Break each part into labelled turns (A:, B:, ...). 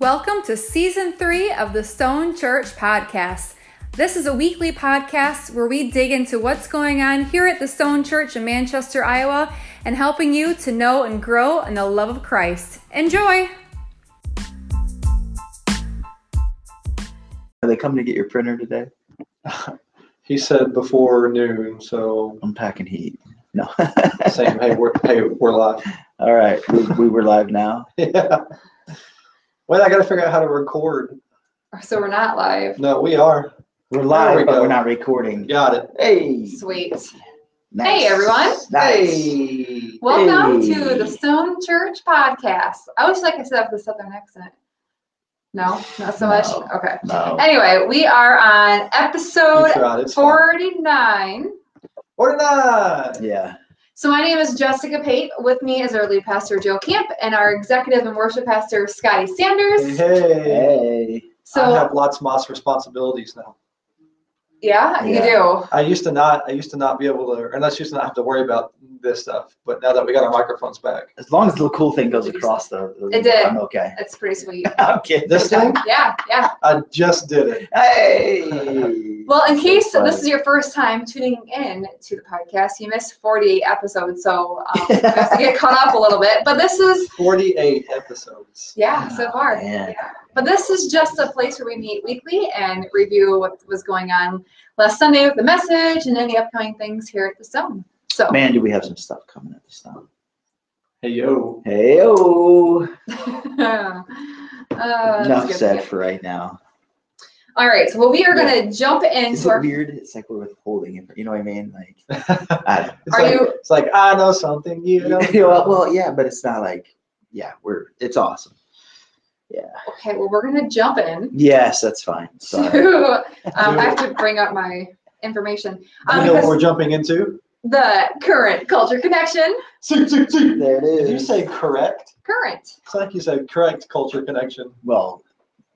A: Welcome to season three of the Stone Church podcast. This is a weekly podcast where we dig into what's going on here at the Stone Church in Manchester, Iowa, and helping you to know and grow in the love of Christ. Enjoy!
B: Are they coming to get your printer today?
C: He said before noon, so
B: I'm packing heat. No.
C: saying, hey, we're hey, we're live.
B: All right, we, we were live now.
C: yeah. Well, I got to figure out how to record.
A: So we're not live.
C: No, we are.
B: We're
C: we
B: live, but we're not recording.
C: Got it.
B: Hey,
A: Sweet.
B: nice.
A: Hey, everyone.
B: Nice.
C: Hey.
A: Welcome
B: Hey.
A: to the Stone Church podcast. I always like I said with the southern accent. No, not so much. Okay.
B: No.
A: Anyway, we are on episode
C: tried. It's fine.
A: 49.
C: Forty-nine.
B: Yeah.
A: So my name is Jessica Pape. With me is our lead pastor Joe Camp and our executive and worship pastor Scotty Sanders.
C: Hey, hey.
B: Hey.
A: So
C: I have lots more responsibilities now.
A: yeah, you do.
C: I used to not. I used to not be able to, or not used to not have to worry about this stuff. But now that we got our microphones back,
B: As long as the cool thing goes across the, the
A: It did.
B: I'm okay.
A: It's pretty sweet.
B: I'm kidding.
C: this thing,
A: Yeah, yeah.
C: I just did it.
B: Hey.
A: Well, in case
B: So
A: this is your first time tuning in to the podcast, you missed 48 episodes, so um, you have to get caught up a little bit. But this is,
C: Forty-eight episodes.
A: yeah, so far.
B: Oh, Man.
A: Yeah. But this is just a place where we meet weekly and review what was going on last Sunday with the message and any upcoming things here at the Stone. So,
B: Man, do we have some stuff coming at this time?
C: Hey yo.
B: Hey, yo.
A: uh, that's
B: Enough said for right now.
A: All right, so well, we are going to jump
B: Is
A: into
B: it
A: our.
B: weird? It's like we're withholding it. You know what I mean? Like,
C: it's
B: I
A: Are
C: like,
A: you-
C: It's like I know something you don't.
B: well, well, yeah, but it's not like, yeah, we're, it's awesome. Yeah.
A: Okay, well, we're going to jump in.
B: Yes, that's fine. Sorry.
A: to, um, I have to bring up my information. Um,
C: you know what we're jumping into?
A: the current culture connection.
C: See, see, see.
B: There it is.
C: Did you say correct?
A: Current.
C: It's like you said correct culture connection.
B: Well,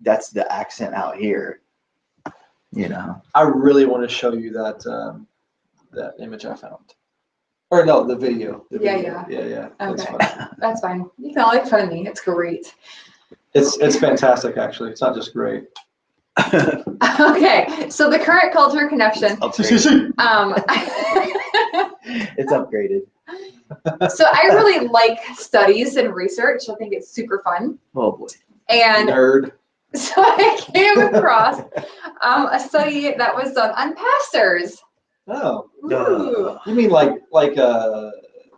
B: that's the accent out here. You know.
C: I really want to show you that um, that image I found. Or no, the video. The
A: Yeah,
C: video. yeah, yeah. That's
A: Okay.
C: funny.
A: That's fine. You can all make fun of me. It's great.
C: It's it's fantastic actually. It's not just great.
A: Okay, so the current culture connection.
C: See, see, see.
A: Um,
B: it's upgraded.
A: so I really like studies and research. I think it's super fun.
B: Oh boy.
A: And
C: Nerd.
A: so I came across um, a study that was done on pastors.
C: Oh,
A: Ooh.
C: You mean like like uh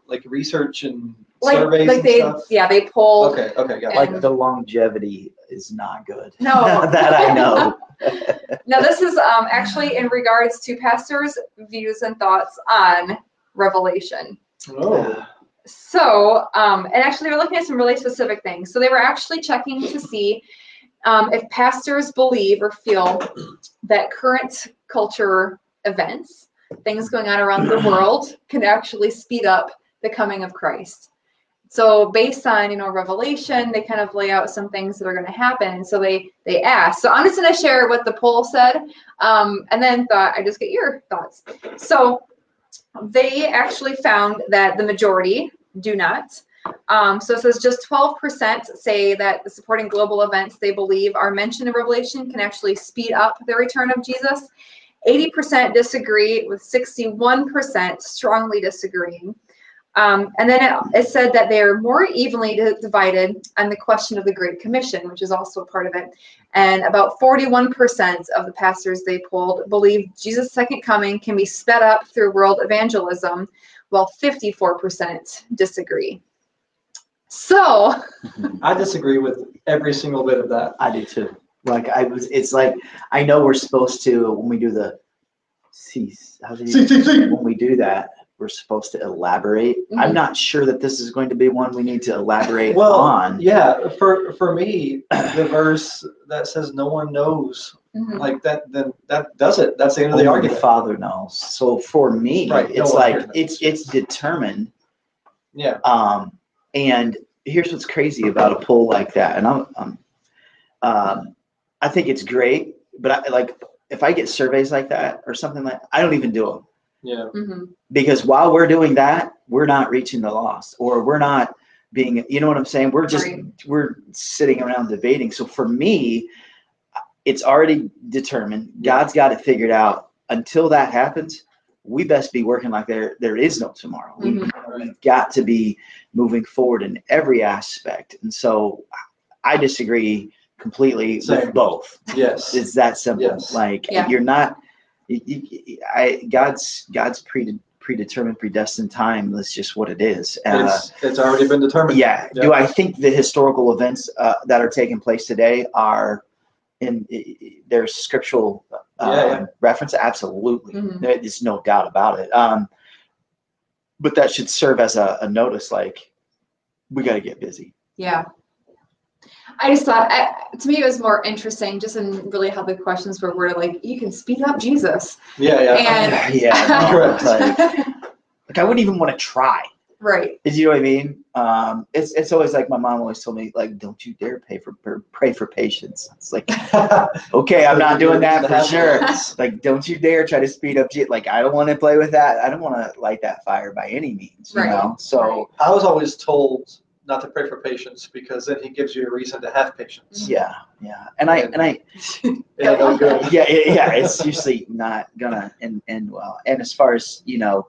C: like research and
A: Like,
C: surveys
A: like
C: and
A: they,
C: stuff?
A: yeah, they polled.
C: Okay, okay, got.
B: Like the longevity is not good.
A: No.
B: that I know.
A: Now, this is um, actually in regards to pastors' views and thoughts on Revelation.
C: Oh,
A: So, um, and actually, they were looking at some really specific things. So, they were actually checking to see um, if pastors believe or feel that current culture events, things going on around the world, can actually speed up the coming of Christ. So, based on you know Revelation, they kind of lay out some things that are going to happen. So they they asked. So, I'm just going to share what the poll said, um, and then thought I just get your thoughts. So, they actually found that the majority do not. Um, so it says just 12% say that the supporting global events they believe are mentioned in Revelation can actually speed up the return of Jesus. 80% disagree, with 61% strongly disagreeing. Um, and then it, it said that they are more evenly divided on the question of the Great Commission, which is also a part of it. And about 41% of the pastors they polled believe Jesus' second coming can be sped up through world evangelism, while 54% disagree. So,
C: I disagree with every single bit of that.
B: I do too. Like I was, it's like I know we're supposed to when we do the see how do
C: See,
B: you,
C: see, see.
B: when we do that we're supposed to elaborate. I'm
A: Mhm.
B: not sure that this is going to be one we need to elaborate
C: Well,
B: on.
C: yeah, for for me, the verse that says no one knows,
A: mhm.
C: like that, then that does it. That's the end of
B: Only
C: the
B: the
C: argument.
B: Father knows. So for me,
C: Right,
B: it's
C: one
B: like it's it's determined.
C: Yeah.
B: Um, and here's what's crazy about a poll like that, and I'm, I'm um, I think it's great, but I like if I get surveys like that or something like, I don't even do them
C: Yeah.
A: Mhm.
B: because while we're doing that, we're not reaching the lost, or we're not being you know what i'm saying we're just
A: Right.
B: we're sitting around debating so for me it's already determined
C: Yeah.
B: god's got it figured out until that happens we best be working like there there is no tomorrow We-
A: Mhm.
B: we've got to be moving forward in every aspect and so i disagree completely
C: Same.
B: with both
C: Yes.
B: it's that simple
C: Yes.
B: like
A: Yeah.
B: you're not you, you, I, god's god's pre, predetermined predestined time that's just what it is uh,
C: It's, it's already been determined.
B: yeah. Do I think the historical events uh, that are taking place today are in their scriptural uh,
C: Yeah, yeah.
B: reference? Absolutely.
A: Mhm.
B: There's no doubt about it. Um, but that should serve as a, a notice like, we got to get busy.
A: Yeah. I just thought, I, to me, it was more interesting just in really how the questions were worded. Like, you can speed up Jesus.
C: Yeah, yeah.
A: And-
B: yeah.
C: Correct.
B: Like, like, I wouldn't even want to try.
A: Right.
B: You know what I mean? Um, it's, it's always like my mom always told me, like, don't you dare pay for, pray for patience. It's like, okay, I'm not doing that for sure. like don't you dare try to speed up shit. Like i don't want to play with that. I don't want to light that fire by any means you
A: Right,
B: know? So
C: I was always told not to pray for patience because then he gives you a reason to have patience.
B: yeah yeah. And i and i
C: And it don't
B: yeah yeah it's usually not gonna end, end well. And as far as you know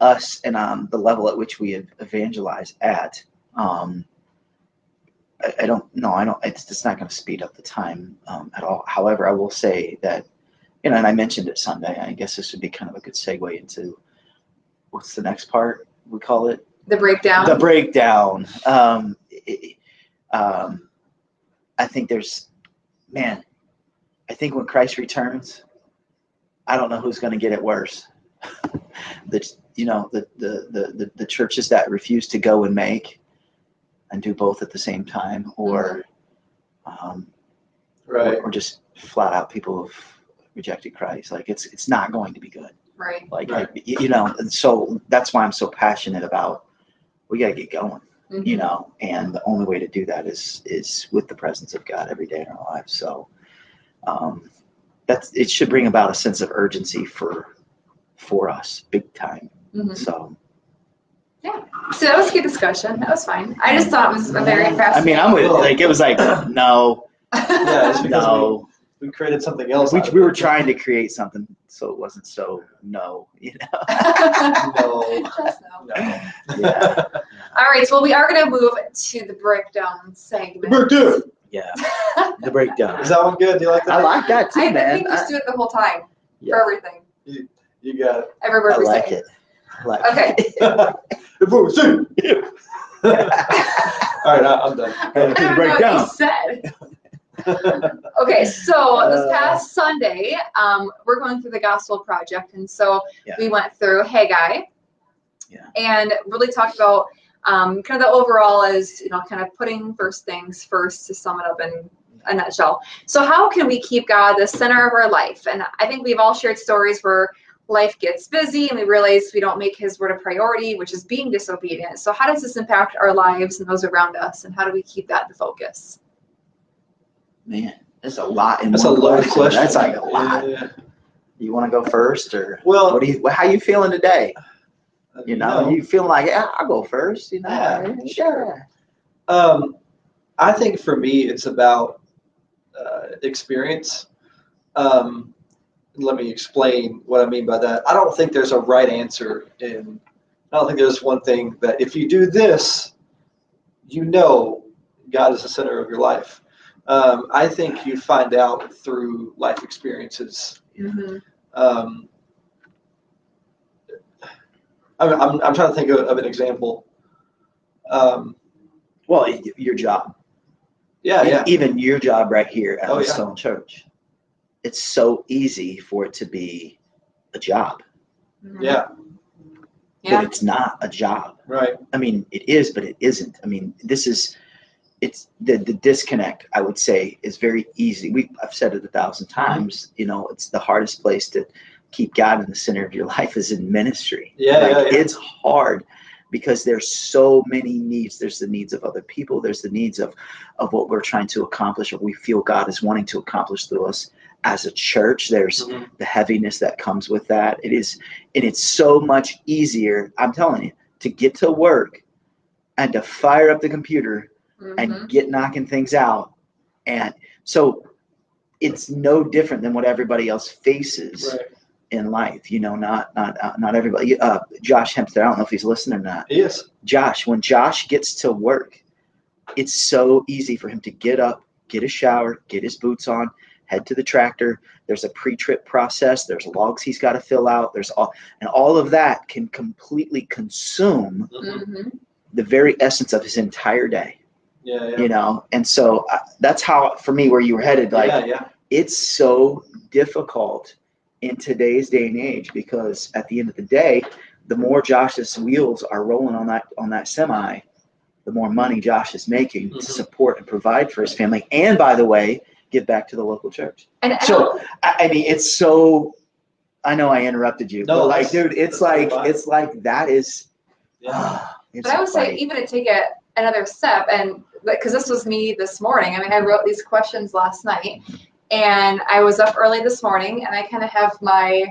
B: us and um the level at which we have evangelized at um I, I don't no i don't it's, it's not going to speed up the time um, at all however i will say that you know and i mentioned it sunday i guess this would be kind of a good segue into what's the next part we call it
A: The breakdown.
B: the breakdown. Um, it- um, I think there's, man, I think when Christ returns, I don't know who's going to get it worse. the, you know, the, the, the, the, churches that refuse to go and make and do both at the same time, or, um,
C: Right.
B: or, or just flat out people have rejected Christ. Like it's, it's not going to be good
A: right.
B: like
C: Right.
B: y- you know and so that's why i'm so passionate about we got to get going
A: Mhm.
B: you know and the only way to do that is is with the presence of god every day in our lives so um that's it should bring about a sense of urgency for for us big time
A: Mhm.
B: so
A: So that was a good discussion. That was fine. I just thought it was a very
B: i mean i'm with like it was like no
C: Yeah,
B: no
C: we, we created something else.
B: we, we were
C: it.
B: trying to create something so it wasn't so no you know
C: No.
A: Just no.
C: No.
B: yeah
A: All right, well, we are going to move to the breakdown segment.
C: Breakdown.
B: yeah the breakdown
C: Is that one good? Do you like that?
B: i like that too
A: I
B: man
A: think we just do it the whole time
B: Yeah.
A: for everything.
C: You you got it.
A: Every word
B: I
A: we
B: like it. Like
A: Okay.
C: The booze, dude.
B: it.
C: All right, I- I'm done.
A: I don't know
B: break
A: what
B: down.
A: you said. Okay, so this
B: Uh,
A: past Sunday, um, we're going through the Gospel Project, and so
B: Yeah.
A: we went through Haggai,
B: Yeah.
A: and really talked about um, kind of the overall as you know, kind of putting first things first to sum it up in a nutshell. So, how can we keep God the center of our life? And I think we've all shared stories where life gets busy and we realize we don't make His word a priority, which is being disobedient. So, how does this impact our lives and those around us, and how do we keep that the focus?
B: Man, that's a lot in
C: That's a
B: one
C: loaded question.
B: That's like a lot.
C: Yeah.
B: You want to go first, or
C: Well,
B: what do you? How you feeling today? You know,
C: no.
B: you feeling like yeah, I'll go first. You know,
C: Yeah,
B: yeah.
C: sure. Um, I think for me, it's about uh, experience. Um, let me explain what I mean by that. I don't think there's a right answer and I don't think there's one thing that if you do this, you know God is the center of your life. Um, I think you find out through life experiences.
A: Mhm.
C: Um, I'm, I'm, I'm trying to think of, of an example. Um,
B: Well, your job.
C: yeah,
B: E-
C: yeah.
B: Even your job right here at
C: Oh,
B: the
C: yeah.
B: Stone Church. It's so easy for it to be a job.
C: Yeah,
A: Yeah.
B: but it's not a job.
C: right.
B: I mean, it is, but it isn't. I mean, this is, it's the, the disconnect, I would say, is very easy. We, I've said it a thousand
C: Mm-hmm.
B: times, you know, it's the hardest place to keep God in the center of your life is in ministry.
C: Yeah,
B: Like,
C: yeah, yeah.
B: It's hard because there's so many needs. There's the needs of other people. There's the needs of, of what we're trying to accomplish or we feel God is wanting to accomplish through us as a church. There's
C: Mhm.
B: the heaviness that comes with that. It is, and it's so much easier. I'm telling you, to get to work and to fire up the computer
A: Mhm.
B: and get knocking things out. And so it's no different than what everybody else faces
C: Right.
B: in life. You know, not not uh, not everybody. Uh, Josh Hempstead, I don't know if he's listening or not.
C: Yes.
B: Josh, when Josh gets to work, it's so easy for him to get up, get a shower, get his boots on, head to the tractor. There's a pre-trip process. There's logs he's got to fill out. There's all, and all of that can completely consume
A: Mhm.
B: the very essence of his entire day.
C: Yeah. Yeah.
B: You know, and so uh, that's how for me where you were headed. Like
C: yeah. Yeah.
B: it's so difficult in today's day and age because at the end of the day, the more Josh's wheels are rolling on that on that semi, the more money Josh is making
C: Mhm.
B: to support and provide for his family, and by the way, give back to the local church.
A: And I
B: So I, I mean, it's so. I know I interrupted you,
C: No,
B: but like, dude, it's like
C: fine.
B: it's like that is.
C: Yeah.
B: ah, it's
A: But I would
B: a
A: say even to take it another step, and because this was me this morning. I mean, I wrote these questions last night, and I was up early this morning, and I kind of have my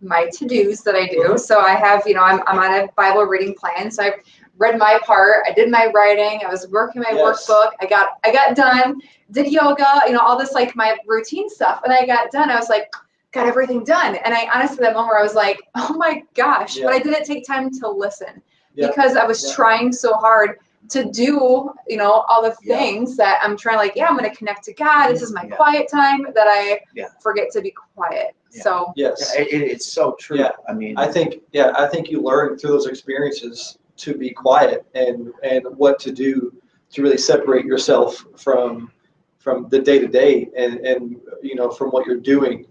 A: my to dos that I do. So I have, you know, I'm I'm on a Bible reading plan. So I read my part. I did my writing. I was working my
C: Yes.
A: workbook. I got I got done. Did yoga. You know, all this like my routine stuff, and I got done. I was like. Got everything done, and I honestly that moment where I was like, "Oh my gosh!" But I didn't take time to listen
C: Yeah.
A: because I was
C: Yeah.
A: trying so hard to do, you know, all the
B: Yeah.
A: things that I'm trying like, yeah, I'm going to connect to God. This mm, is my
B: Yeah.
A: quiet time that I
B: Yeah.
A: forget to be quiet.
B: Yeah.
A: So,
C: Yes.
B: Yeah, it, it's so true.
C: Yeah.
B: I mean,
C: I think yeah, I think you learn through those experiences to be quiet and and what to do to really separate yourself from from the day to day and and you know from what you're doing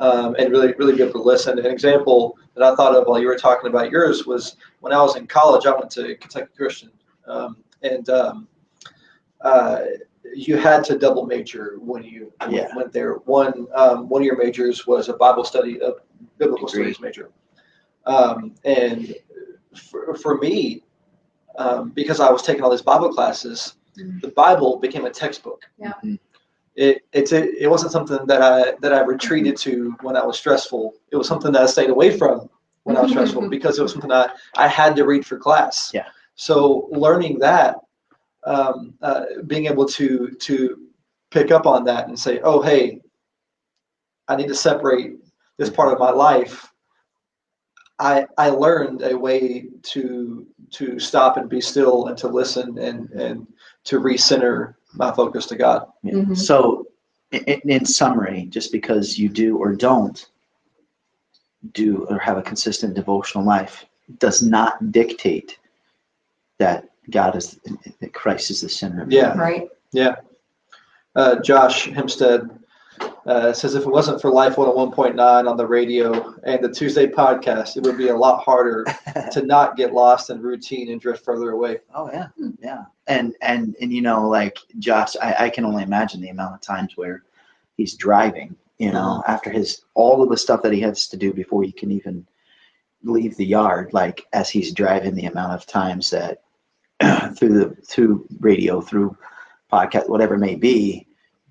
C: um, and really really be able to listen. An example that I thought of while you were talking about yours was when I was in college. I went to Kentucky Christian um, and um, uh, you had to double major when you
B: Yeah.
C: went there. One um, one of your majors was a Bible study, a biblical studies major, um, and for, for me, um, because I was taking all these Bible classes,
A: Mhm.
C: the Bible became a textbook.
A: Yeah.
B: Mhm.
C: It it's a, it wasn't something that I that I retreated to when I was stressful. It was something that I stayed away from when I was stressful because it was something I, I had to read for class.
B: Yeah.
C: So learning that, um, uh, being able to to pick up on that and say, oh hey, I need to separate this part of my life. I I learned a way to to stop and be still and to listen and and to recenter my focus to God.
B: Yeah.
A: Mhm.
B: So, in, in summary, just because you do or don't do or have a consistent devotional life does not dictate that God is that Christ is the center of your
C: Yeah.
B: life.
A: right.
C: Uh, Josh Hempstead uh, says if it wasn't for Life 101.9 on the radio and the Tuesday podcast, it would be a lot harder to not get lost in routine and drift further away.
B: Oh yeah, yeah, and and and you know, like Josh, I, I can only imagine the amount of times where he's driving. You know, after his all of the stuff that he has to do before he can even leave the yard. Like as he's driving, the amount of times that through the through radio, through podcast, whatever it may be,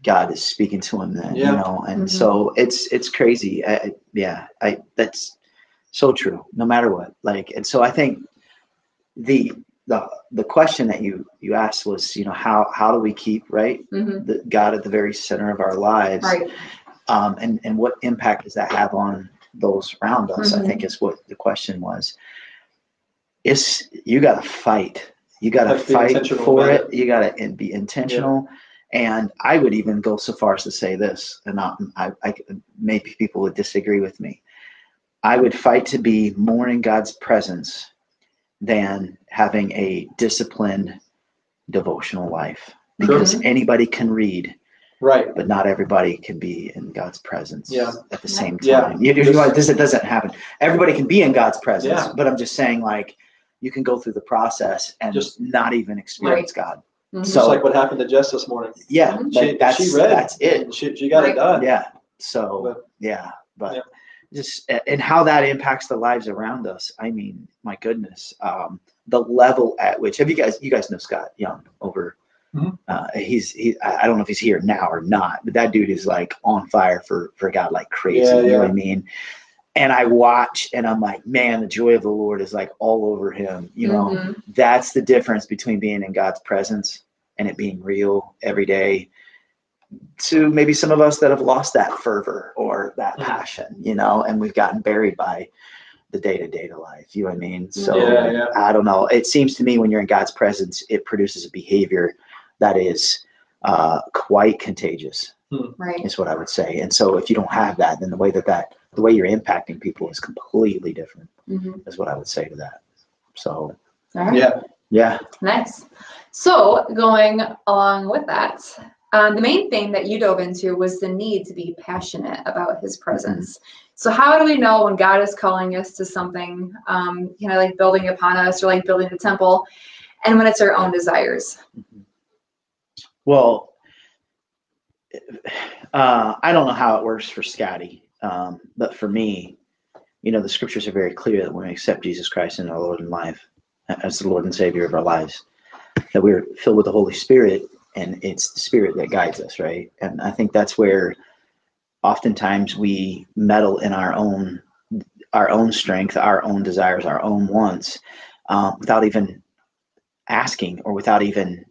B: God is speaking to him. Then
C: Yeah.
B: you know, and
A: Mhm.
B: so it's it's crazy. I, I- yeah, I that's so true. No matter what, like, and so I think the the the question that you you asked was you know how how do we keep right
A: hmm
B: the God at the very center of our lives
A: Right.
B: um, and and what impact does that have on those around us? I
A: Mhm.
B: think is what the question was. It's you got to fight. You got to
C: Have to be
B: fight for
C: about
B: it. You got to be intentional. And I would even go so far as to say this, and not, I, I, maybe people would disagree with me. I would fight to be more in God's presence than having a disciplined devotional life,
C: Sure.
B: because anybody can read,
C: Right.
B: but not everybody can be in God's presence
C: Yeah.
B: at the same
C: Yeah.
B: time. You, you know, this it doesn't happen. Everybody can be in God's presence,
C: Yeah.
B: but I'm just saying, like, you can go through the process and
C: Just-
B: just not even experience God.
A: Mhm.
C: Just like what happened to Jess this morning.
B: Yeah,
A: Mhm.
B: like
C: She,
B: that's
C: she read
B: that's it.
C: She, she got
A: Right.
C: it done.
B: Yeah. So
C: But-
B: yeah, but
C: Yeah.
B: just and how that impacts the lives around us. I mean, my goodness, um, the level at which have you guys? You guys know Scott Young over.
C: Mhm.
B: Uh, he's he. I I don't know if he's here now or not, but that dude is like on fire for for God like crazy.
C: Yeah, yeah.
B: you know what I mean? And I watch and I'm like, man, the joy of the Lord is like all over him. You know,
A: Mhm.
B: that's the difference between being in God's presence and it being real every day to maybe some of us that have lost that fervor or that
C: Mhm.
B: passion, you know, and we've gotten buried by the day to day to life. You know what I mean? So
C: Yeah, yeah.
B: I don't know. It seems to me when you're in God's presence, it produces a behavior that is uh, quite contagious
A: Right.
B: is what I would say. And so if you don't have that, then the way that that the way you're impacting people is completely different.
A: Mhm.
B: Is what I would say to that. So
A: All right.
C: Yeah.
B: yeah,
A: Nice. So going along with that, um, the main thing that you dove into was the need to be passionate about His presence. So how do we know when God is calling us to something, um, you know, like building upon us or like building the temple, and when it's our own desires?
B: well, uh, I don't know how it works for Scotty, um, but for me, you know, the scriptures are very clear that when we accept Jesus Christ in our Lord and life as the Lord and Savior of our lives, that we're filled with the Holy Spirit, and it's the Spirit that guides us, right? And I think that's where oftentimes we meddle in our own our own strength, our own desires, our own wants, um, without even asking or without even,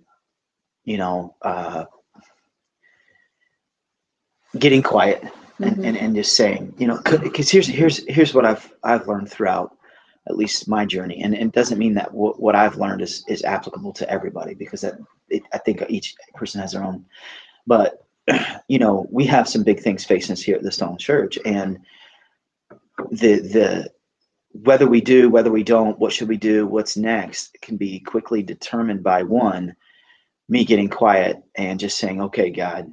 B: you know, uh, getting quiet and,
A: Mhm.
B: and, and just saying, you know, because here's here's here's what I've I've learned throughout at least my journey, and, and it doesn't mean that what, what I've learned is is applicable to everybody because that it, I think each person has their own. But you know, we have some big things facing us here at the Stone Church, and the the whether we do, whether we don't, what should we do, what's next, can be quickly determined by one, me getting quiet and just saying, okay, God,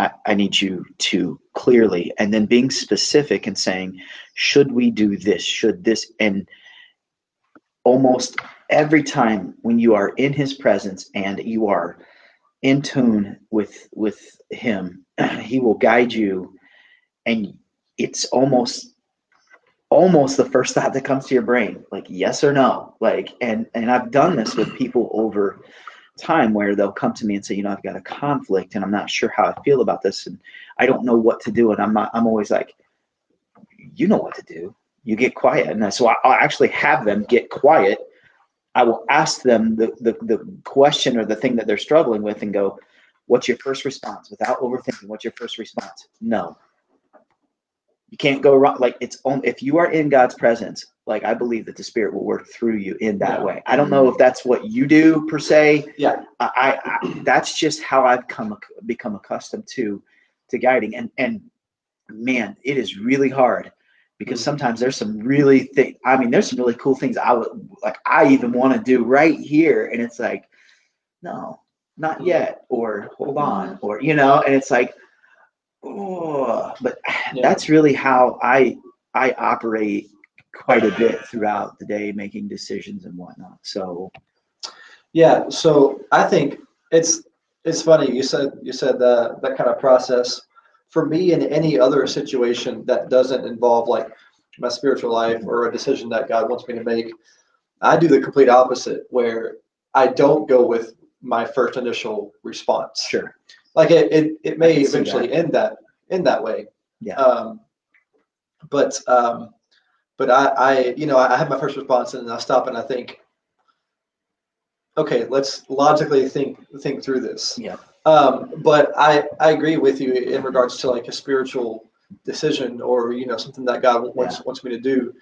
B: I, I need you to clearly, and then being specific and saying, should we do this? Should this? And almost every time when you are in his presence and you are in tune with with him, he will guide you and it's almost almost the first thought that comes to your brain like yes or no like and and i've done this with people over time where they'll come to me and say you know i've got a conflict and i'm not sure how i feel about this and i don't know what to do. And i'm not i'm always like you know what to do. You get quiet. And so I- i'll actually have them get quiet. I will ask them the, the the question or the thing that they're struggling with and go what's your first response? Without overthinking what's your first response? No. You can't go wrong. Like it's on if you are in God's presence, like I believe that the Spirit will work through you in that
C: Yeah.
B: way. I don't know if that's what you do per se.
C: Yeah.
B: I, I, that's just how I've come become accustomed to to guiding. And and man, it is really hard because
C: Mhm.
B: sometimes there's some really thing. I mean, there's some really cool things I would like. I even want to do right here, and it's like, no, not
C: Mhm.
B: yet, or hold on, or you know, and it's like, oh, but
C: Yeah.
B: that's really how I I operate quite a bit throughout the day, making decisions and whatnot. So
C: Yeah, so I think it's it's funny you said you said that that kind of process. For me, in any other situation that doesn't involve like my spiritual life or a decision that God wants me to make, I do the complete opposite, where I don't go with my first initial response.
B: sure,
C: Like it, it, it may eventually end that end that way.
B: Yeah.
C: Um, but um, but I, I you know I have my first response and I stop and I think, okay, let's logically think think through this.
B: Yeah.
C: Um, but I I agree with you in regards to like a spiritual decision or you know something that God wants wants me to do.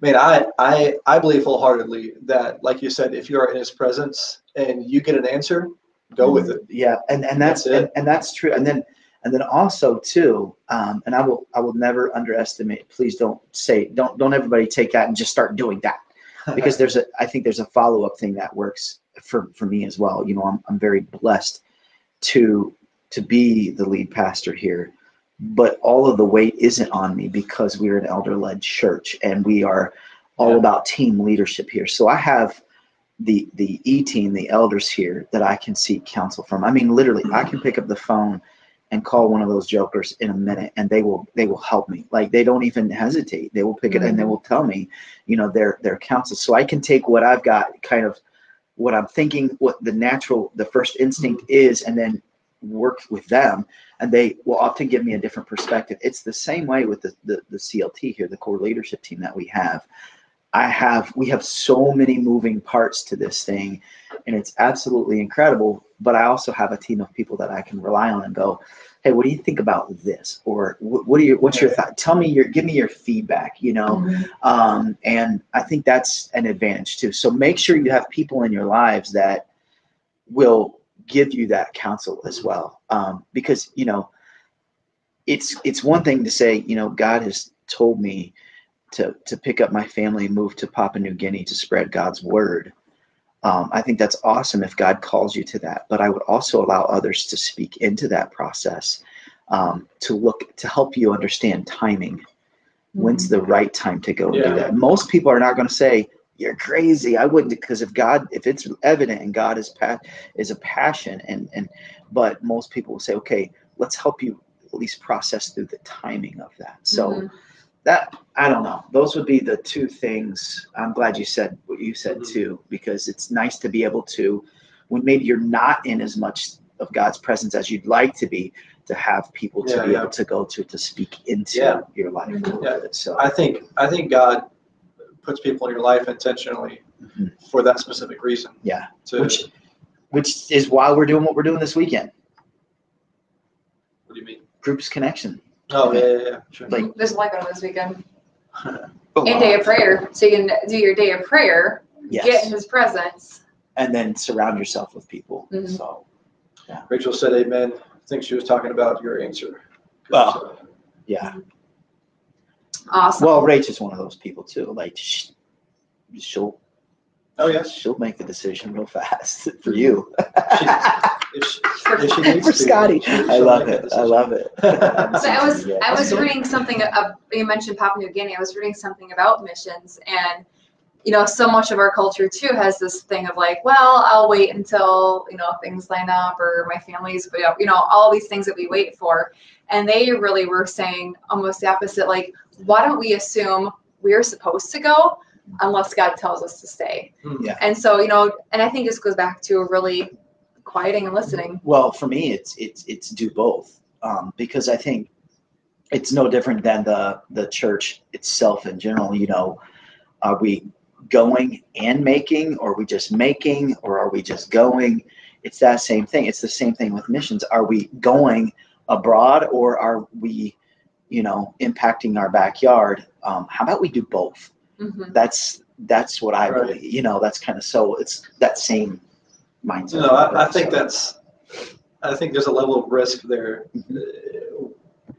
C: Man, I I I believe wholeheartedly that like you said, if you are in His presence and you get an answer, go with it.
B: yeah, and and that's,
C: That's it.
B: and, and that's true. And then and then also too, um, and I will I will never underestimate. Please don't say don't don't everybody take that and just start doing that. because there's a I think there's a follow up thing that works for for me as well. You know, I'm I'm very blessed to to be the lead pastor here, but all of the weight isn't on me because we're an elder led church and we are all
C: Yeah.
B: about team leadership here. So I have the the E team, the elders here that I can seek counsel from. I mean, literally, I can pick up the phone and call one of those jokers in a minute and they will they will help me. Like they don't even hesitate. They will pick it and they mm-hmm. will tell me you know their their counsel. So i can take what i've got kind of what i'm thinking what the natural the first instinct mm-hmm. is and then work with them and they will often give me a different perspective. It's the same way with the, the, the CLT here, the core leadership team that we have. I have we have so many moving parts to this thing and it's absolutely incredible. But I also have a team of people that I can rely on and go, hey, what do you think about this? Or what, do you what's your thought? Tell me your give me your feedback, you know?
A: Mm-hmm.
B: Um, and I think that's an advantage too. So make sure you have people in your lives that will give you that counsel as well. Um, because, you know, it's it's one thing to say, you know, God has told me to to pick up my family and move to Papua New Guinea to spread God's word. Um, I think that's awesome if God calls you to that. But I would also allow others to speak into that process um, to look to help you understand timing. When's the right time to go and
C: Yeah.
B: do that? Most people are not going to say you're crazy. I wouldn't because if God, if it's evident and God is pa- is a passion and and, but most people will say, okay, let's help you at least process through the timing of that. So
A: Mhm.
B: That I don't know. Those would be the two things. I'm glad you said what you said
C: Mhm.
B: too, because it's nice to be able to, when maybe you're not in as much of God's presence as you'd like to be, to have people to be
C: yeah.
B: able to go to to speak into
C: Yeah.
B: your life.
C: Yeah.
B: bit. So
C: I think I think God puts people in your life intentionally
B: Mhm.
C: for that specific reason.
B: Yeah.
C: To,
B: which which is why we're doing what we're doing this weekend.
C: what do you mean?
B: Groups connection.
C: Oh yeah, yeah, yeah. Sure.
B: Like-
A: There's a lot going on this weekend.
B: Oh,
A: And day of prayer. So you can do your day of prayer,
B: Yes.
A: get in his presence.
B: and then surround yourself with people.
A: Mhm.
B: So
C: Rachel said amen. I think she was talking about your answer.
B: Well, yeah.
A: Awesome.
B: Well, Rach is one of those people too. Like sh- she'll
C: oh yes.
B: she'll make the decision real fast for you.
C: If she, if she needs
B: for
C: to,
B: Scotty.
C: she'll-
B: I love
C: make
B: it. I
C: decision.
B: love it.
A: So I was
B: Yeah.
A: I was reading something. Uh, you mentioned Papua New Guinea. I was reading something about missions, and you know, so much of our culture too has this thing of like, well, I'll wait until you know things line up or my family's, you know, all these things that we wait for. And they really were saying almost the opposite. Like, why don't we assume we're supposed to go unless God tells us to stay?
C: Hmm.
B: Yeah.
A: And so you know, and I think this goes back to a really quieting and listening.
B: Well, for me, it's it's it's do both um, because I think it's no different than the the church itself in general. You know, are we going and making, or are we just making, or are we just going? It's that same thing. It's the same thing with missions. Are we going abroad, or are we, you know, impacting our backyard? Um, how about we do both?
A: Mhm.
B: That's that's what I
C: Right.
B: believe. You know, that's kind of so. It's that same mindset.
C: You know, I, I think
B: So-
C: that's. I think there's a level of risk there,
B: Mhm.
C: uh,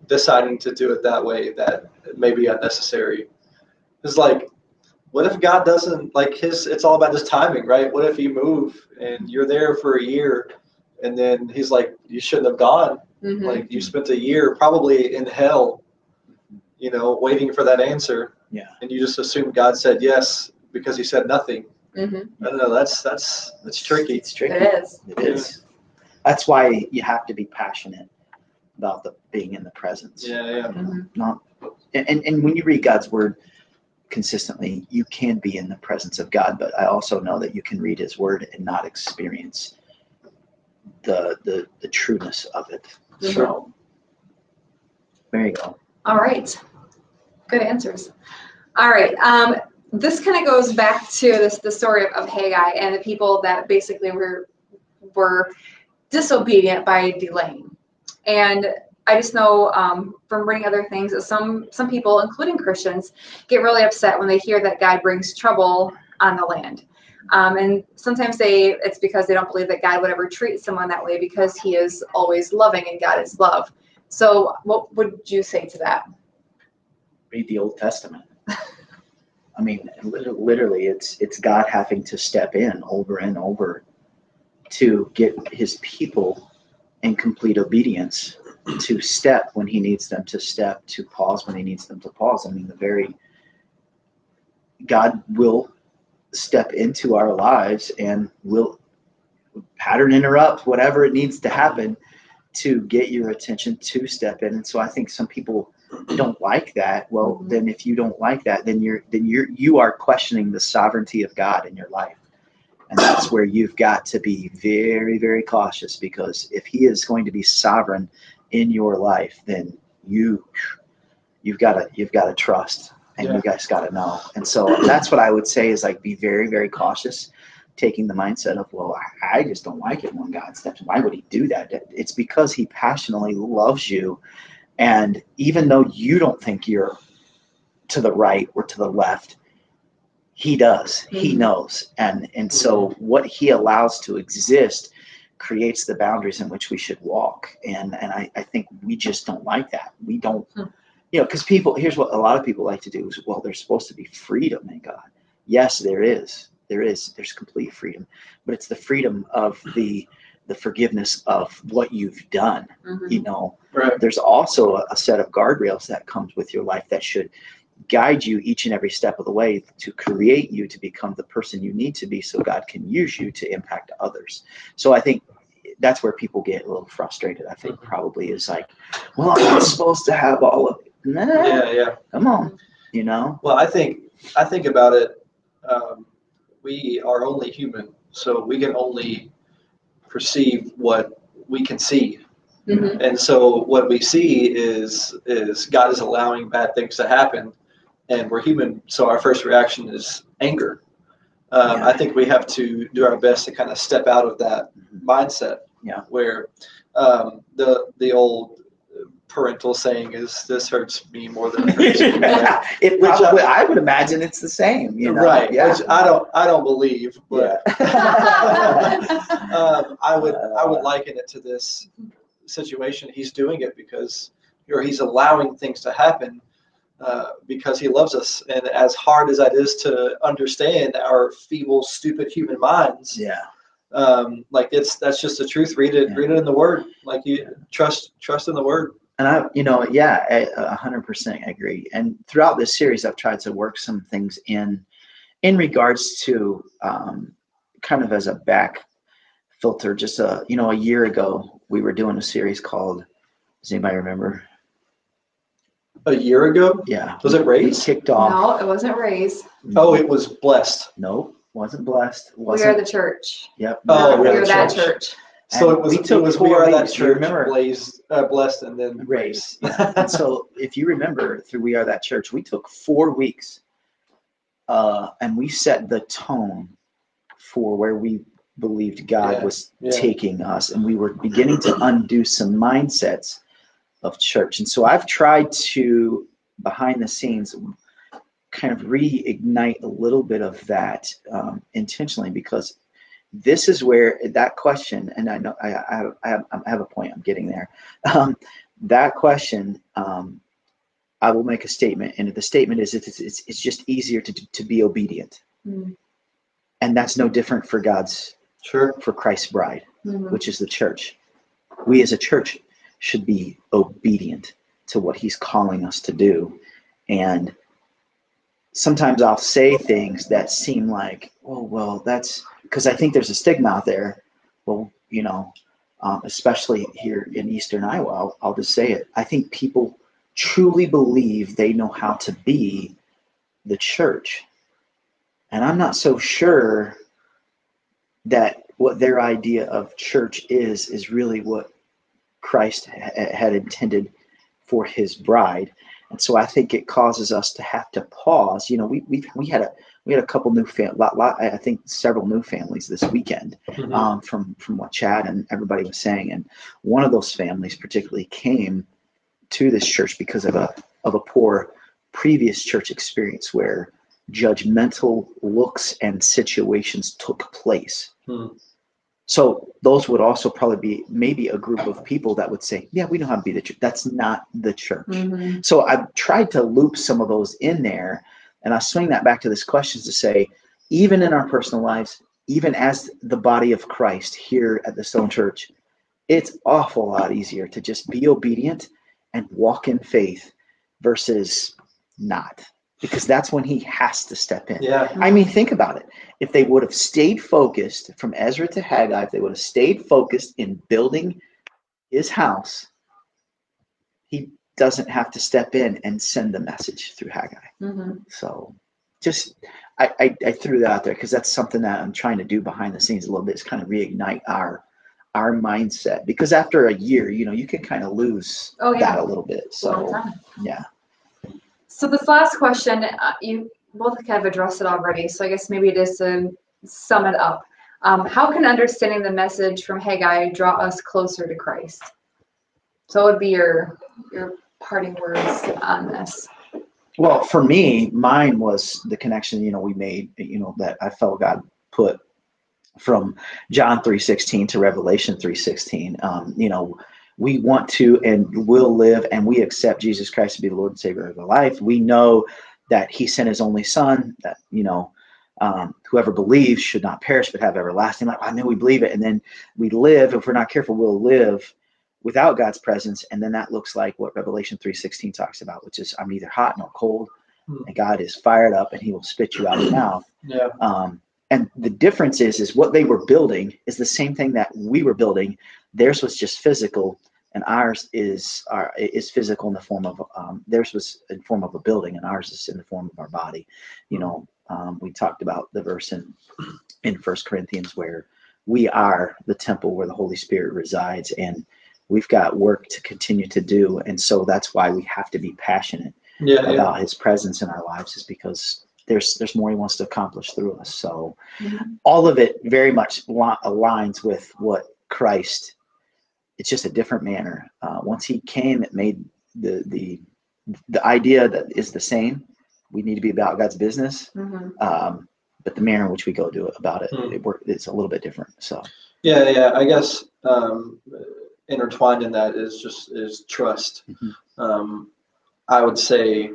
C: deciding to do it that way that may be unnecessary. It's like, what if God doesn't like His? It's all about His timing, right? What if you move and you're there for a year, and then He's like, you shouldn't have gone.
A: Mhm.
C: Like you spent a year probably in hell, you know, waiting for that answer.
B: Yeah.
C: And you just assume God said yes because He said nothing.
A: Mhm.
C: I don't know. That's that's that's tricky.
B: It's tricky.
A: It is.
B: It is. That's why you have to be passionate about the being in the presence.
C: Yeah, yeah.
A: Mhm.
B: Not and, and, and when you read God's word consistently, you can be in the presence of God, but I also know that you can read his word and not experience the the, the trueness of it. So there you go.
A: All right. Good answers. All right. Um, this kind of goes back to this the story of, of Haggai and the people that basically were were disobedient by delaying. And I just know um, from reading other things that some some people, including Christians, get really upset when they hear that God brings trouble on the land. Um, and sometimes they it's because they don't believe that God would ever treat someone that way because He is always loving and God is love. So, what would you say to that?
B: Read the Old Testament. I mean, literally, it's it's God having to step in over and over to get His people in complete obedience, to step when He needs them to step, to pause when He needs them to pause. I mean, the very God will step into our lives and will pattern interrupt whatever it needs to happen to get your attention to step in. And so I think some people don't like that. Well,
A: Mhm.
B: then if you don't like that, then you're then you're you are questioning the sovereignty of God in your life. And that's where you've got to be very, very cautious because if he is going to be sovereign in your life, then you you've got to you've got to trust and
C: Yeah.
B: you guys got to know. And so that's what I would say is like be very, very cautious, taking the mindset of, well, I, I just don't like it when God steps. Why would he do that? It's because he passionately loves you. And even though you don't think you're to the right or to the left, he does. He
A: Mhm.
B: knows. And and so what he allows to exist creates the boundaries in which we should walk. And and I, I think we just don't like that. We don't
A: Hmm.
B: you know, because people here's what a lot of people like to do is well, there's supposed to be freedom in God. Yes, there is. There is. There's complete freedom, but it's the freedom of the the forgiveness of what you've done.
A: Mhm.
B: You know,
C: Right.
B: there's also a, a set of guardrails that comes with your life that should guide you each and every step of the way to create you to become the person you need to be so God can use you to impact others. So I think that's where people get a little frustrated. I think probably is like, well, I'm not supposed to have all of it. Nah,
C: Yeah, yeah.
B: come on, you know?
C: Well, I think I think about it. Um, we are only human, so we can only perceive what we can see.
A: Mhm.
C: And so what we see is is God is allowing bad things to happen, and we're human, so our first reaction is anger. Um,
B: Yeah.
C: I think we have to do our best to kind of step out of that mindset.
B: Yeah.
C: Where um, the the old parental saying is, "This hurts me more than it hurts you." right?
B: it
C: Which I-
B: I, would imagine it's the same, you know?
C: right.
B: Yeah.
C: Which I don't I don't believe, but
B: yeah.
C: um, I would I would liken it to this situation. He's doing it because or he's allowing things to happen uh, because he loves us. And as hard as that is to understand our feeble, stupid human minds,
B: yeah.
C: um, like it's that's just the truth. Read it,
B: Yeah.
C: read it in the Word. Like you trust trust in the Word.
B: And I, you know, yeah, I a hundred percent agree. And throughout this series, I've tried to work some things in, in regards to, um, kind of as a back filter. Just a, you know, a year ago, we were doing a series called. Does anybody remember?
C: A year ago,
B: Yeah.
C: Was it
B: We
C: Raise?
B: kicked off.
A: No, it wasn't raised.
C: oh, it was blessed.
B: Nope, wasn't blessed.
A: We
B: Wasn't.
A: are the church.
B: Yep.
C: Oh,
A: we
C: we are
A: are
C: the
A: that
C: church.
A: church.
C: So it was
B: we
C: it
B: took
C: was we
B: four
C: are that church,
B: remember?
C: blazed, uh, blessed, and then
B: race. and so if you remember through We Are That Church, we took four weeks uh, and we set the tone for where we believed God
C: Yeah,
B: was
C: yeah.
B: taking us. And we were beginning to undo some mindsets of church. And so I've tried to, behind the scenes, kind of reignite a little bit of that um, intentionally because this is where that question, and I know I, I, have, I, have, I have a point, I'm getting there. Um, that question, um, I will make a statement, and the statement is it's, it's, it's just easier to, to be obedient.
A: Mm.
B: And that's no different for God's,
C: Sure.
B: for Christ's bride,
A: Mhm.
B: which is the church. We as a church should be obedient to what he's calling us to do. And sometimes I'll say things that seem like, oh, well, that's because I think there's a stigma out there. Well, you know, um, especially here in Eastern Iowa, I'll, I'll just say it. I think people truly believe they know how to be the church. And I'm not so sure that what their idea of church is, is really what Christ ha- had intended for his bride. And so I think it causes us to have to pause. You know, we we we had a we had a couple new fam, lot, lot, I think several new families this weekend
C: Mhm.
B: um, from from what Chad and everybody was saying. And one of those families particularly came to this church because of a of a poor previous church experience where judgmental looks and situations took place.
C: Hmm.
B: So those would also probably be maybe a group of people that would say, "Yeah, we know how to be the church." That's not the church.
A: Mhm.
B: So I've tried to loop some of those in there, and I swing that back to this question to say, even in our personal lives, even as the body of Christ here at the Stone Church, it's awful lot easier to just be obedient and walk in faith versus not, because that's when He has to step in.
C: Yeah.
B: I mean, think about it. If they would have stayed focused from Ezra to Haggai, if they would have stayed focused in building his house, he doesn't have to step in and send the message through Haggai.
A: Mhm.
B: So, just I, I, I threw that out there because that's something that I'm trying to do behind the scenes a little bit is kind of reignite our our mindset because after a year, you know, you can kind of lose
A: Oh, yeah.
B: that a little bit.
A: Long
B: So
A: time.
B: yeah,
A: So this last question, uh, you both kind of addressed it already. So I guess maybe it is to sum it up. Um, how can understanding the message from Haggai draw us closer to Christ? So what would be your your parting words on this?
B: Well, for me, mine was the connection, you know, we made, you know, that I felt God put from John 3:16 to Revelation 3:16. Um, you know, we want to and will live and we accept Jesus Christ to be the Lord and Savior of our life. We know that he sent his only son, that, you know, um, whoever believes should not perish but have everlasting life. I know we believe it. And then we live, if we're not careful, we'll live without God's presence. And then that looks like what Revelation 3:16 talks about, which is I'm neither hot nor cold.
C: Hmm.
B: And God is fired up and he will spit you out of the mouth.
C: Yeah.
B: Um, and the difference is, is what they were building is the same thing that we were building. Theirs was just physical, and ours is our is physical in the form of um, theirs was in form of a building, and ours is in the form of our body. You know, um, we talked about the verse in in First Corinthians where we are the temple where the Holy Spirit resides, and we've got work to continue to do, and so that's why we have to be passionate
C: Yeah. yeah.
B: about his presence in our lives is because there's there's more he wants to accomplish through us so
A: Mhm.
B: all of it very much aligns with what christ it's just a different manner uh, once he came it made the the the idea that is the same we need to be about god's business
A: Mhm.
B: um, but the manner in which we go do it about it,
C: Hmm.
B: it work, it's a little bit different so
C: Yeah, yeah. I guess um, intertwined in that is just is trust.
B: Mhm.
C: Um, I would say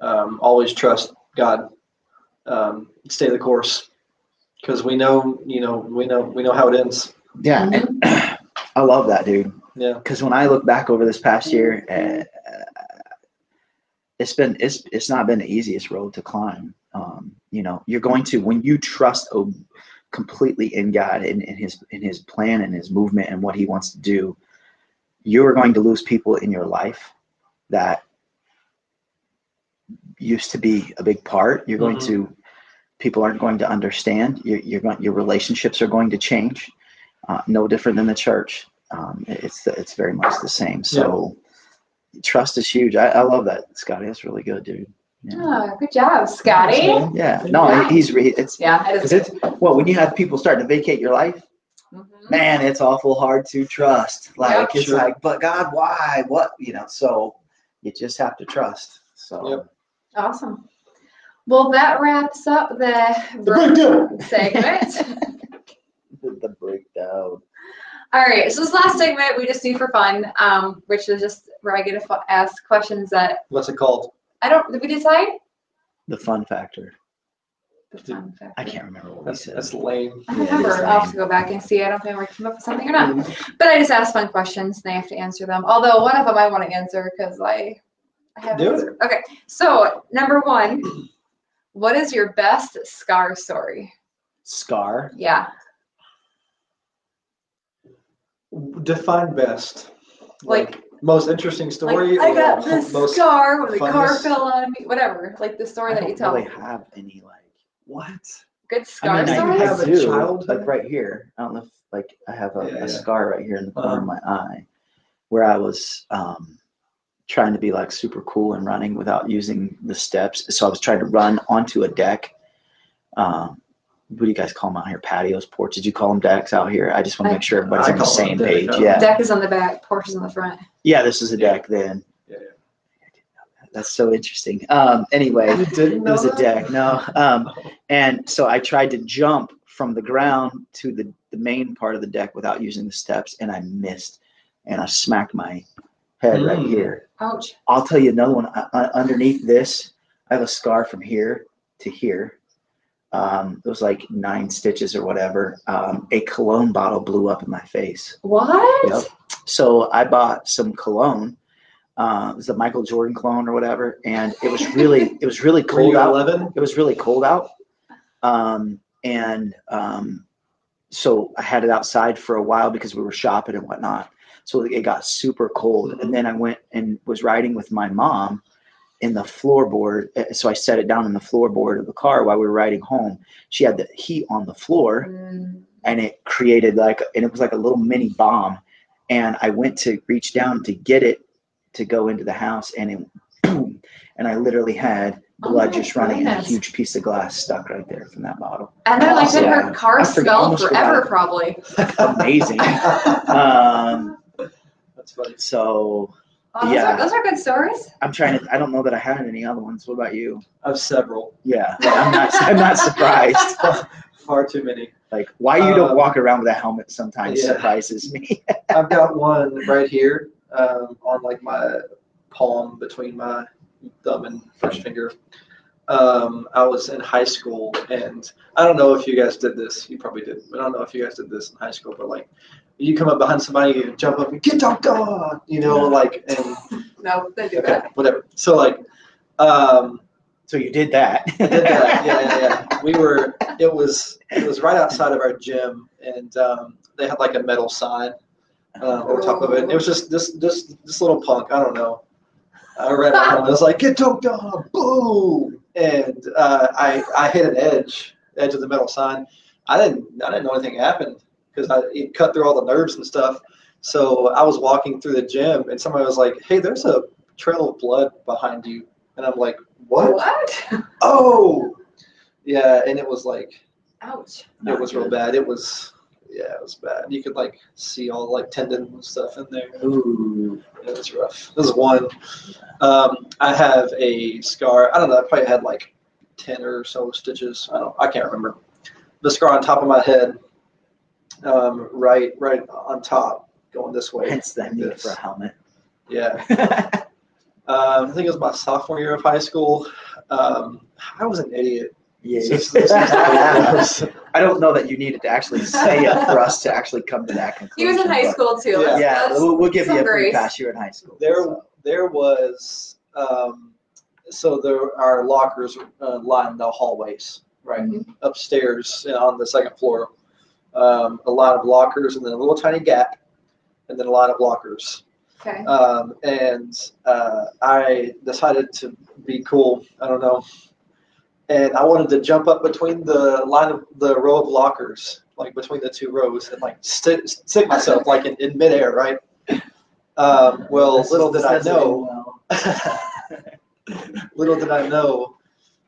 C: um, always trust God. Um, stay the course, because we know, you know, we know, we know how it ends.
B: yeah and i love that dude
C: Yeah.
B: because when I look back over this past year, uh, it's been it's it's not been the easiest road to climb. Um, you know, you're going to when you trust oh, completely in God and in His in His plan and His movement and what He wants to do, you are going to lose people in your life that used to be a big part. You're going
C: Mhm.
B: to people aren't going to understand. You're, you're going your relationships are going to change. Uh, no different than the church. Um, it's it's very much the same. So trust is huge. I, I love that, Scotty. That's really good, dude. Yeah,
A: Oh, good job, Scotty.
B: yeah. no, he's re- it's
A: Yeah, it
B: because it's well when you have people starting to vacate your life,
A: Mhm.
B: man, it's awful hard to trust. Like
A: Yep.
B: it's
C: Sure.
B: like, but God, why? What? You know. So you just have to trust. So
C: Yep.
A: Awesome. Well, that wraps up the,
C: The breakdown.
A: segment.
B: the, the breakdown.
A: All right, so this last segment we just do for fun, um, which is just where I get to fu- ask questions that
C: What's it called?
A: I don't. Did we decide?
B: The fun factor.
A: The fun factor.
B: I can't remember what we
C: That's,
B: said.
C: that's lame.
A: I don't
B: Yeah, it is
A: remember. I'll have to go back and see. I don't think I came up with something or not. But I just ask fun questions and I have to answer them. Although one of them I want to answer because I, I have
C: Do it.
A: Okay, so number one, what is your best scar story?
B: Scar.
A: Yeah.
C: Define best.
A: Like-
C: most interesting story.
A: like, I got this
C: most
A: scar when the car fell on me. Whatever, like the story
B: I
A: that
B: don't
A: you tell.
B: really have any like
C: what?
A: Good scar
B: I mean, I,
A: story.
C: you
B: I
C: have a
B: do,
C: childhood?
B: like right here. I don't know if like I have a,
C: Yeah, yeah.
B: a scar right here in the corner of
C: Uh-huh.
B: my eye, where I was um, trying to be like super cool and running without using the steps. So I was trying to run onto a deck. Um, what do you guys call them out here? Patios, porches? You call them decks out here? I just want to make sure everybody's
C: I
B: on the
C: call them
B: same
C: deck,
B: page.
C: I
B: Yeah,
A: Deck is on the back, porch is on the front.
B: yeah. This is a deck then.
C: Yeah,
B: That's so interesting. Um, anyway,
C: You didn't
B: it
C: know
B: was a
C: that?
B: deck. No. Um, And so I tried to jump from the ground to the, the main part of the deck without using the steps, and I missed. And I smacked my head right
C: Mm.
B: here.
A: Ouch.
B: I'll tell you another one. Uh, uh, underneath this, I have a scar from here to here. Um, it was like nine stitches or whatever. Um, a cologne bottle blew up in my face.
A: What?
B: Yep. So I bought some cologne. Uh, it was the Michael Jordan cologne or whatever, and it was really it was really cold out
C: eleven?
B: it was really cold out um, and um, so i had it outside for a while because we were shopping and whatnot so it got super cold and then i went and was riding with my mom in the floorboard. uh, So I set it down in the floorboard of the car while we were riding home. She had the heat on the floor
A: Mm.
B: and it created like, and it was like a little mini bomb. And I went to reach down to get it to go into the house and it boom. And I literally had
A: Oh
B: blood
A: my
B: just running and a huge piece of glass stuck right there from that bottle.
A: And then like then
B: Yeah.
A: her car
B: I forgot-
A: smelled
B: almost
A: forever probably.
B: Amazing. um,
C: That's funny.
B: so
A: Oh, those,
B: Yeah.
A: are, those are good stories.
B: I'm trying to, I don't know that I had any other ones. What about you?
C: I have several.
B: Yeah, I'm not, I'm not surprised.
C: Far too many.
B: Like why you don't
C: Um,
B: walk around with a helmet sometimes
C: yeah.
B: surprises me.
C: I've got one right here um, on like my palm between my thumb and first finger. Um, I was in high school, and I don't know if you guys did this. You probably did. But I don't know if you guys did this in high school, but like, you come up behind somebody and jump up and get dog dog, you know, like, and
A: No, they do
C: okay,
A: that.
C: whatever. So like, um,
B: so you did that.
C: I did that. Yeah, yeah, yeah. We were. It was. It was right outside of our gym, and um, they had like a metal sign uh, over top of it. And it was just this this this little punk. I don't know. I ran around and I was like, "Get dog dog!" Boom! And uh, I I hit an edge edge of the metal sign. I didn't I didn't know anything happened because I it cut through all the nerves and stuff. So I was walking through the gym, and somebody was like, "Hey, there's a trail of blood behind you," and I'm like, "What?"
A: What?
C: Oh, yeah, and it was like
A: Ouch.
C: it was real bad. It was yeah, it was bad. You could like see all like tendon and stuff in there.
B: Ooh.
C: It was rough. This is one. Um, I have a scar. I don't know. I probably had like ten or so stitches. I don't. I can't remember. The scar on top of my head, um, right, right on top, going this way.
B: Hence the
C: like
B: need
C: this.
B: for a helmet.
C: Yeah. Um, I think it was my sophomore year of high school. Um, I was an idiot.
B: yeah.
C: This is the way it was.
B: I don't know that you needed to actually say it for us to actually come to that conclusion.
A: He was in high school too.
C: Yeah.
B: Yeah, we'll, we'll give you a free pass. You're in high school.
C: There,
B: so.
C: there was, um, so there are lockers uh, lined the hallways, right
A: Mhm.
C: upstairs uh, on the second floor. Um, a lot of lockers, and then a little tiny gap, and then a lot of lockers.
A: Okay.
C: Um, and uh, I decided to be cool. I don't know, and I wanted to jump up between the line of the row of lockers, like between the two rows, and like stick, stick myself like in, in midair, right? Um, well,
B: This
C: little did I know. little did I know,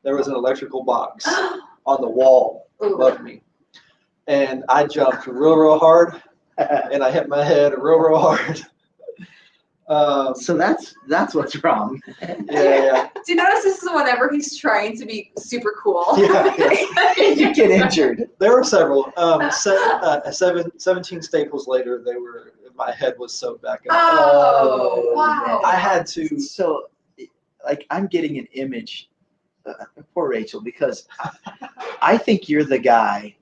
C: there was an electrical box on the wall
A: Ooh.
C: above me, and I jumped real, real hard, and I hit my head real, real hard. Um,
B: so that's that's what's wrong.
C: yeah, yeah,
A: Do you notice this is whenever he's trying to be super cool?
C: Yeah,
B: you get injured.
C: there were several. Um, se- uh, seven, 17 staples later, they were. My head was sewed back up.
A: Oh, wow.
C: I had to.
B: So, like, I'm getting an image. Uh, poor Rachel, because I think you're the guy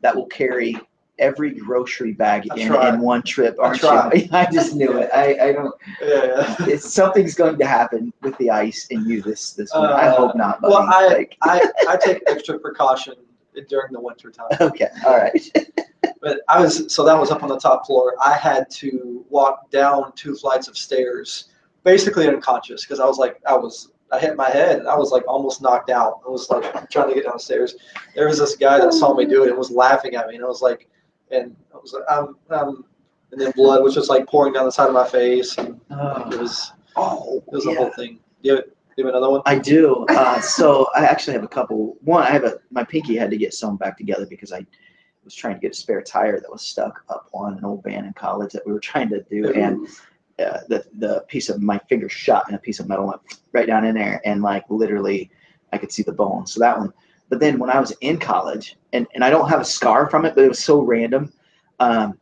B: that will carry every grocery bag in, in one trip,
C: I
B: aren't
C: try.
B: you? I just knew it. I, I don't.
C: Yeah,
B: something's going to happen with the ice in you this this winter. I
C: Uh,
B: hope not, buddy.
C: Well, I,
B: Like,
C: I, I take extra precaution during the winter time.
B: okay, all right.
C: But I was so that was up on the top floor. I had to walk down two flights of stairs, basically unconscious, because I was like I was I hit my head and I was like almost knocked out. I was like trying to get downstairs. There was this guy that saw me do it and was laughing at me, and I was like, and I was like, um, um, and then blood was just like pouring down the side of my face, and it was
B: Oh,
C: it was
B: yeah.
C: a whole thing. Do you have, do you have another one?
B: I do. Uh, so I actually have a couple. One, I have a my pinky had to get sewn back together because I was trying to get a spare tire that was stuck up on an old van in college that we were trying to do, and uh, the the piece of my finger shot and a piece of metal went right down in there, and like literally, I could see the bone. So that one. But then when I was in college, and and I don't have a scar from it, but it was so random. Um,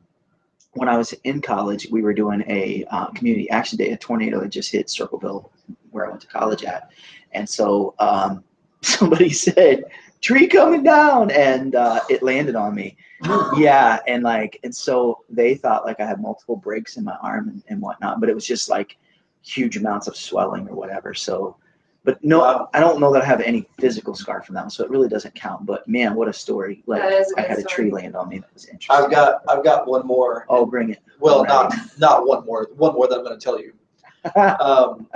B: when I was in college, we were doing a uh, community action day. A tornado had just hit Circleville, where I went to college at, and so um, somebody said, "Tree coming down," and uh, it landed on me. Yeah, and like, and so they thought like I had multiple breaks in my arm and, and whatnot, but it was just like huge amounts of swelling or whatever. So, but no,
C: Wow.
B: I don't know that I have any physical scar from that one, so it really doesn't count. But man, what a story! Like
A: That is a
B: I
A: good
B: had a
A: story.
B: tree land on me that was interesting.
C: I've got I've got one more.
B: Oh, bring it.
C: Well,
B: Alright.
C: not not one more. One more that I'm going to tell you. Um,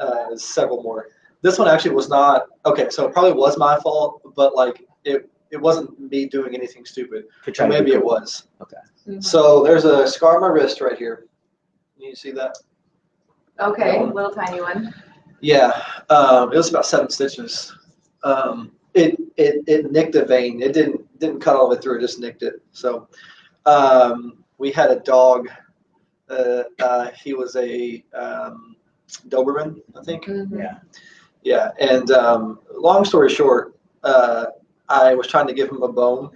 C: uh, several more. this one actually was not okay. So it probably was my fault, but like it it wasn't me doing anything stupid.
B: For
C: Or
B: trying to be
C: maybe it
B: cool.
C: was.
A: Mhm.
C: So there's a scar on my wrist right here. Can you see that?
A: Okay,
C: That
A: little tiny one.
C: Yeah, um, it was about seven stitches. Um, it, it it nicked a vein. It didn't didn't cut all the way through. It just nicked it. So um, we had a dog. Uh, uh, he was a um, Doberman, I think.
A: Mhm.
B: Yeah.
C: Yeah, and um, long story short, uh, I was trying to give him a bone,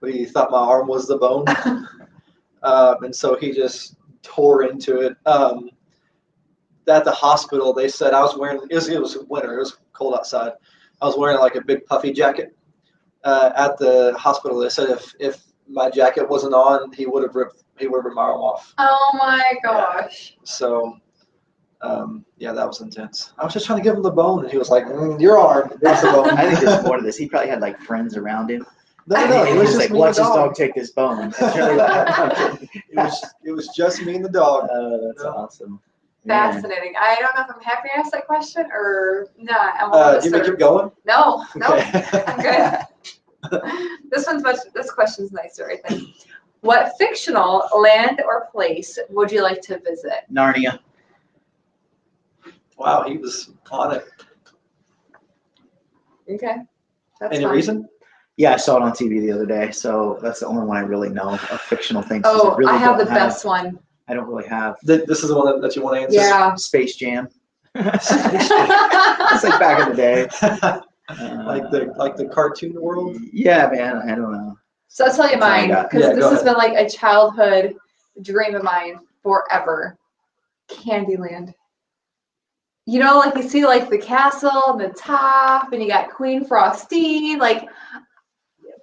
C: but he thought my arm was the bone, um, and so he just tore into it. Um, at the hospital, they said I was wearing. It was, it was winter. It was cold outside. I was wearing like a big puffy jacket. Uh, at the hospital, they said if if my jacket wasn't on, he would have ripped he would have ripped my arm off.
A: Oh my gosh.
C: So, um, yeah, that was intense. I was just trying to give him the bone, and he was like, mm, "Your arm, there's the bone."
B: I think there's more to this. He probably had like friends around him.
C: no, no, it
B: was
C: was
B: just
C: just
B: like,
C: me
B: watch
C: and
B: this
C: the
B: dog
C: dog.
B: take this bone. And Charlie like, "I'm kidding."
C: It was it was just me and the dog.
B: Oh, that's awesome. Man.
A: Fascinating. I don't know if I'm happy I asked that question or not. I'm
C: Uh, do you want to keep going?
A: No, no,
C: Okay.
A: I'm good. this one's much. This question's nicer, I think. What fictional land or place would you like to visit?
B: Narnia.
C: wow, he was on it.
A: Okay, that's
C: Any
A: fine.
C: reason?
B: Yeah, I saw it on TV the other day, so that's the only one I really know of fictional things. 'cause
A: Oh,
B: really
A: I have the
B: don't
A: best one.
B: I don't really have
C: Th- This is the one that, that you want to answer.
A: Yeah.
B: Space Jam. it's like back in the day.
C: like the like the cartoon world.
B: Yeah, man. I don't know.
A: So I'll tell you
B: That's
A: mine because
C: Yeah,
A: this has
C: ahead.
A: been like a childhood dream of mine forever. Candyland. You know, like you see like the castle and the top, and you got Queen Frostine, like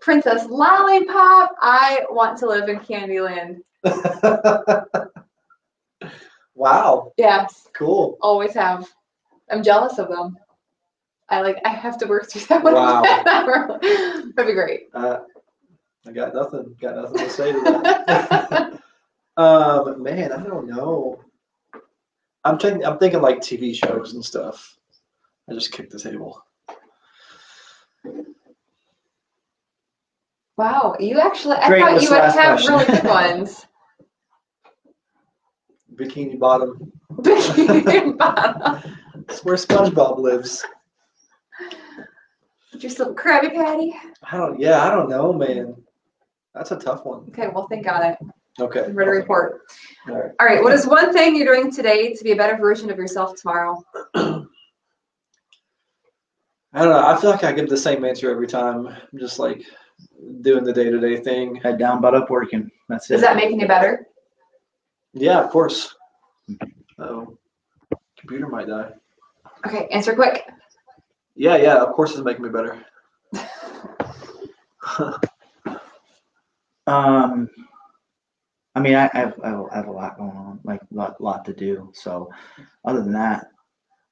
A: Princess Lollipop. I want to live in Candyland.
C: wow,
A: Yes,
C: cool.
A: always have. I'm jealous of them. I like. I have to work through that one.
C: Wow.
A: That'd be great.
C: Uh, I got nothing. Got nothing to say to that. um, man, I don't know. I'm thinking. I'm thinking like TV shows and stuff. I just kicked the table.
A: wow, you actually. I
B: Great,
A: thought you would have really good ones.
C: Bikini Bottom.
A: Bikini Bottom.
C: It's where SpongeBob lives.
A: Put your some Krabby Patty.
C: I don't. Yeah, I don't know, man. That's a tough one.
A: Okay, well, think on it.
C: Okay.
A: I'm ready to report.
C: All right.
A: All right, what is one thing you're doing today to be a better version of yourself tomorrow?
C: I don't know. I feel like I give the same answer every time. I'm just like doing the day to day thing.
B: Head down, butt up, working. That's it.
A: Is that making you better?
C: Yeah, of course. Oh, computer might die.
A: Okay, answer quick.
C: Yeah, yeah. Of course, it's making me better.
B: Um, I mean, I, I, have, I have a lot going on, like a lot, lot to do. So, other than that,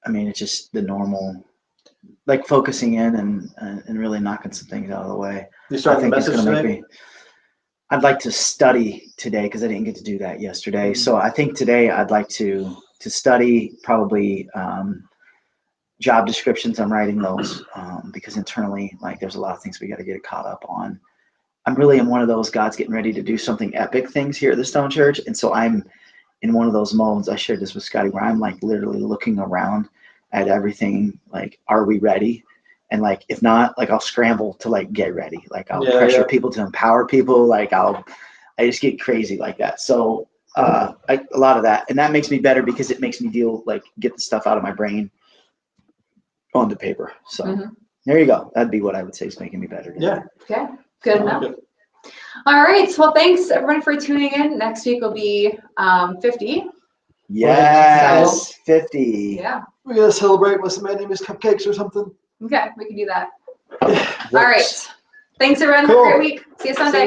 B: I mean, it's just the normal, like focusing in and and, and really knocking some things out of the way.
C: you
B: I
C: starting the
B: think it's
C: message
B: going to make me. I'd like to study today because I didn't get to do that yesterday. So I think today I'd like to to study probably um, job descriptions. I'm writing those um, because internally, like, there's a lot of things we got to get caught up on. I'm really in one of those God's getting ready to do something epic things here at the Stone Church, and so I'm in one of those modes. I shared this with Scotty where I'm like literally looking around at everything. Like, are we ready? And like, if not, like I'll scramble to like get ready. Like I'll
C: Yeah,
B: pressure
C: yeah.
B: people to empower people. Like I'll, I just get crazy like that. So uh, I, a lot of that, and that makes me better because it makes me deal like get the stuff out of my brain onto paper. So
A: Mhm.
B: there you go. That'd be what I would say is making me better.
C: Yeah.
A: Okay, good
C: I
A: enough.
C: like.
A: All right, well, thanks everyone for tuning in. Next week will be um, 50.
B: Yes, fifty.
A: Yeah,
C: we're gonna celebrate with some Andy's cupcakes or something.
A: Okay, we can do that. All right, thanks everyone. Have a great week. See you Sunday.